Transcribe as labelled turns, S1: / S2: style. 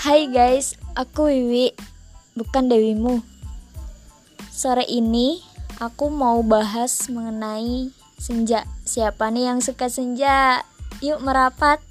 S1: Hai guys, aku Wiwi, bukan Dewimu. Sore ini aku mau bahas mengenai senja. Siapa nih yang suka senja? Yuk merapat.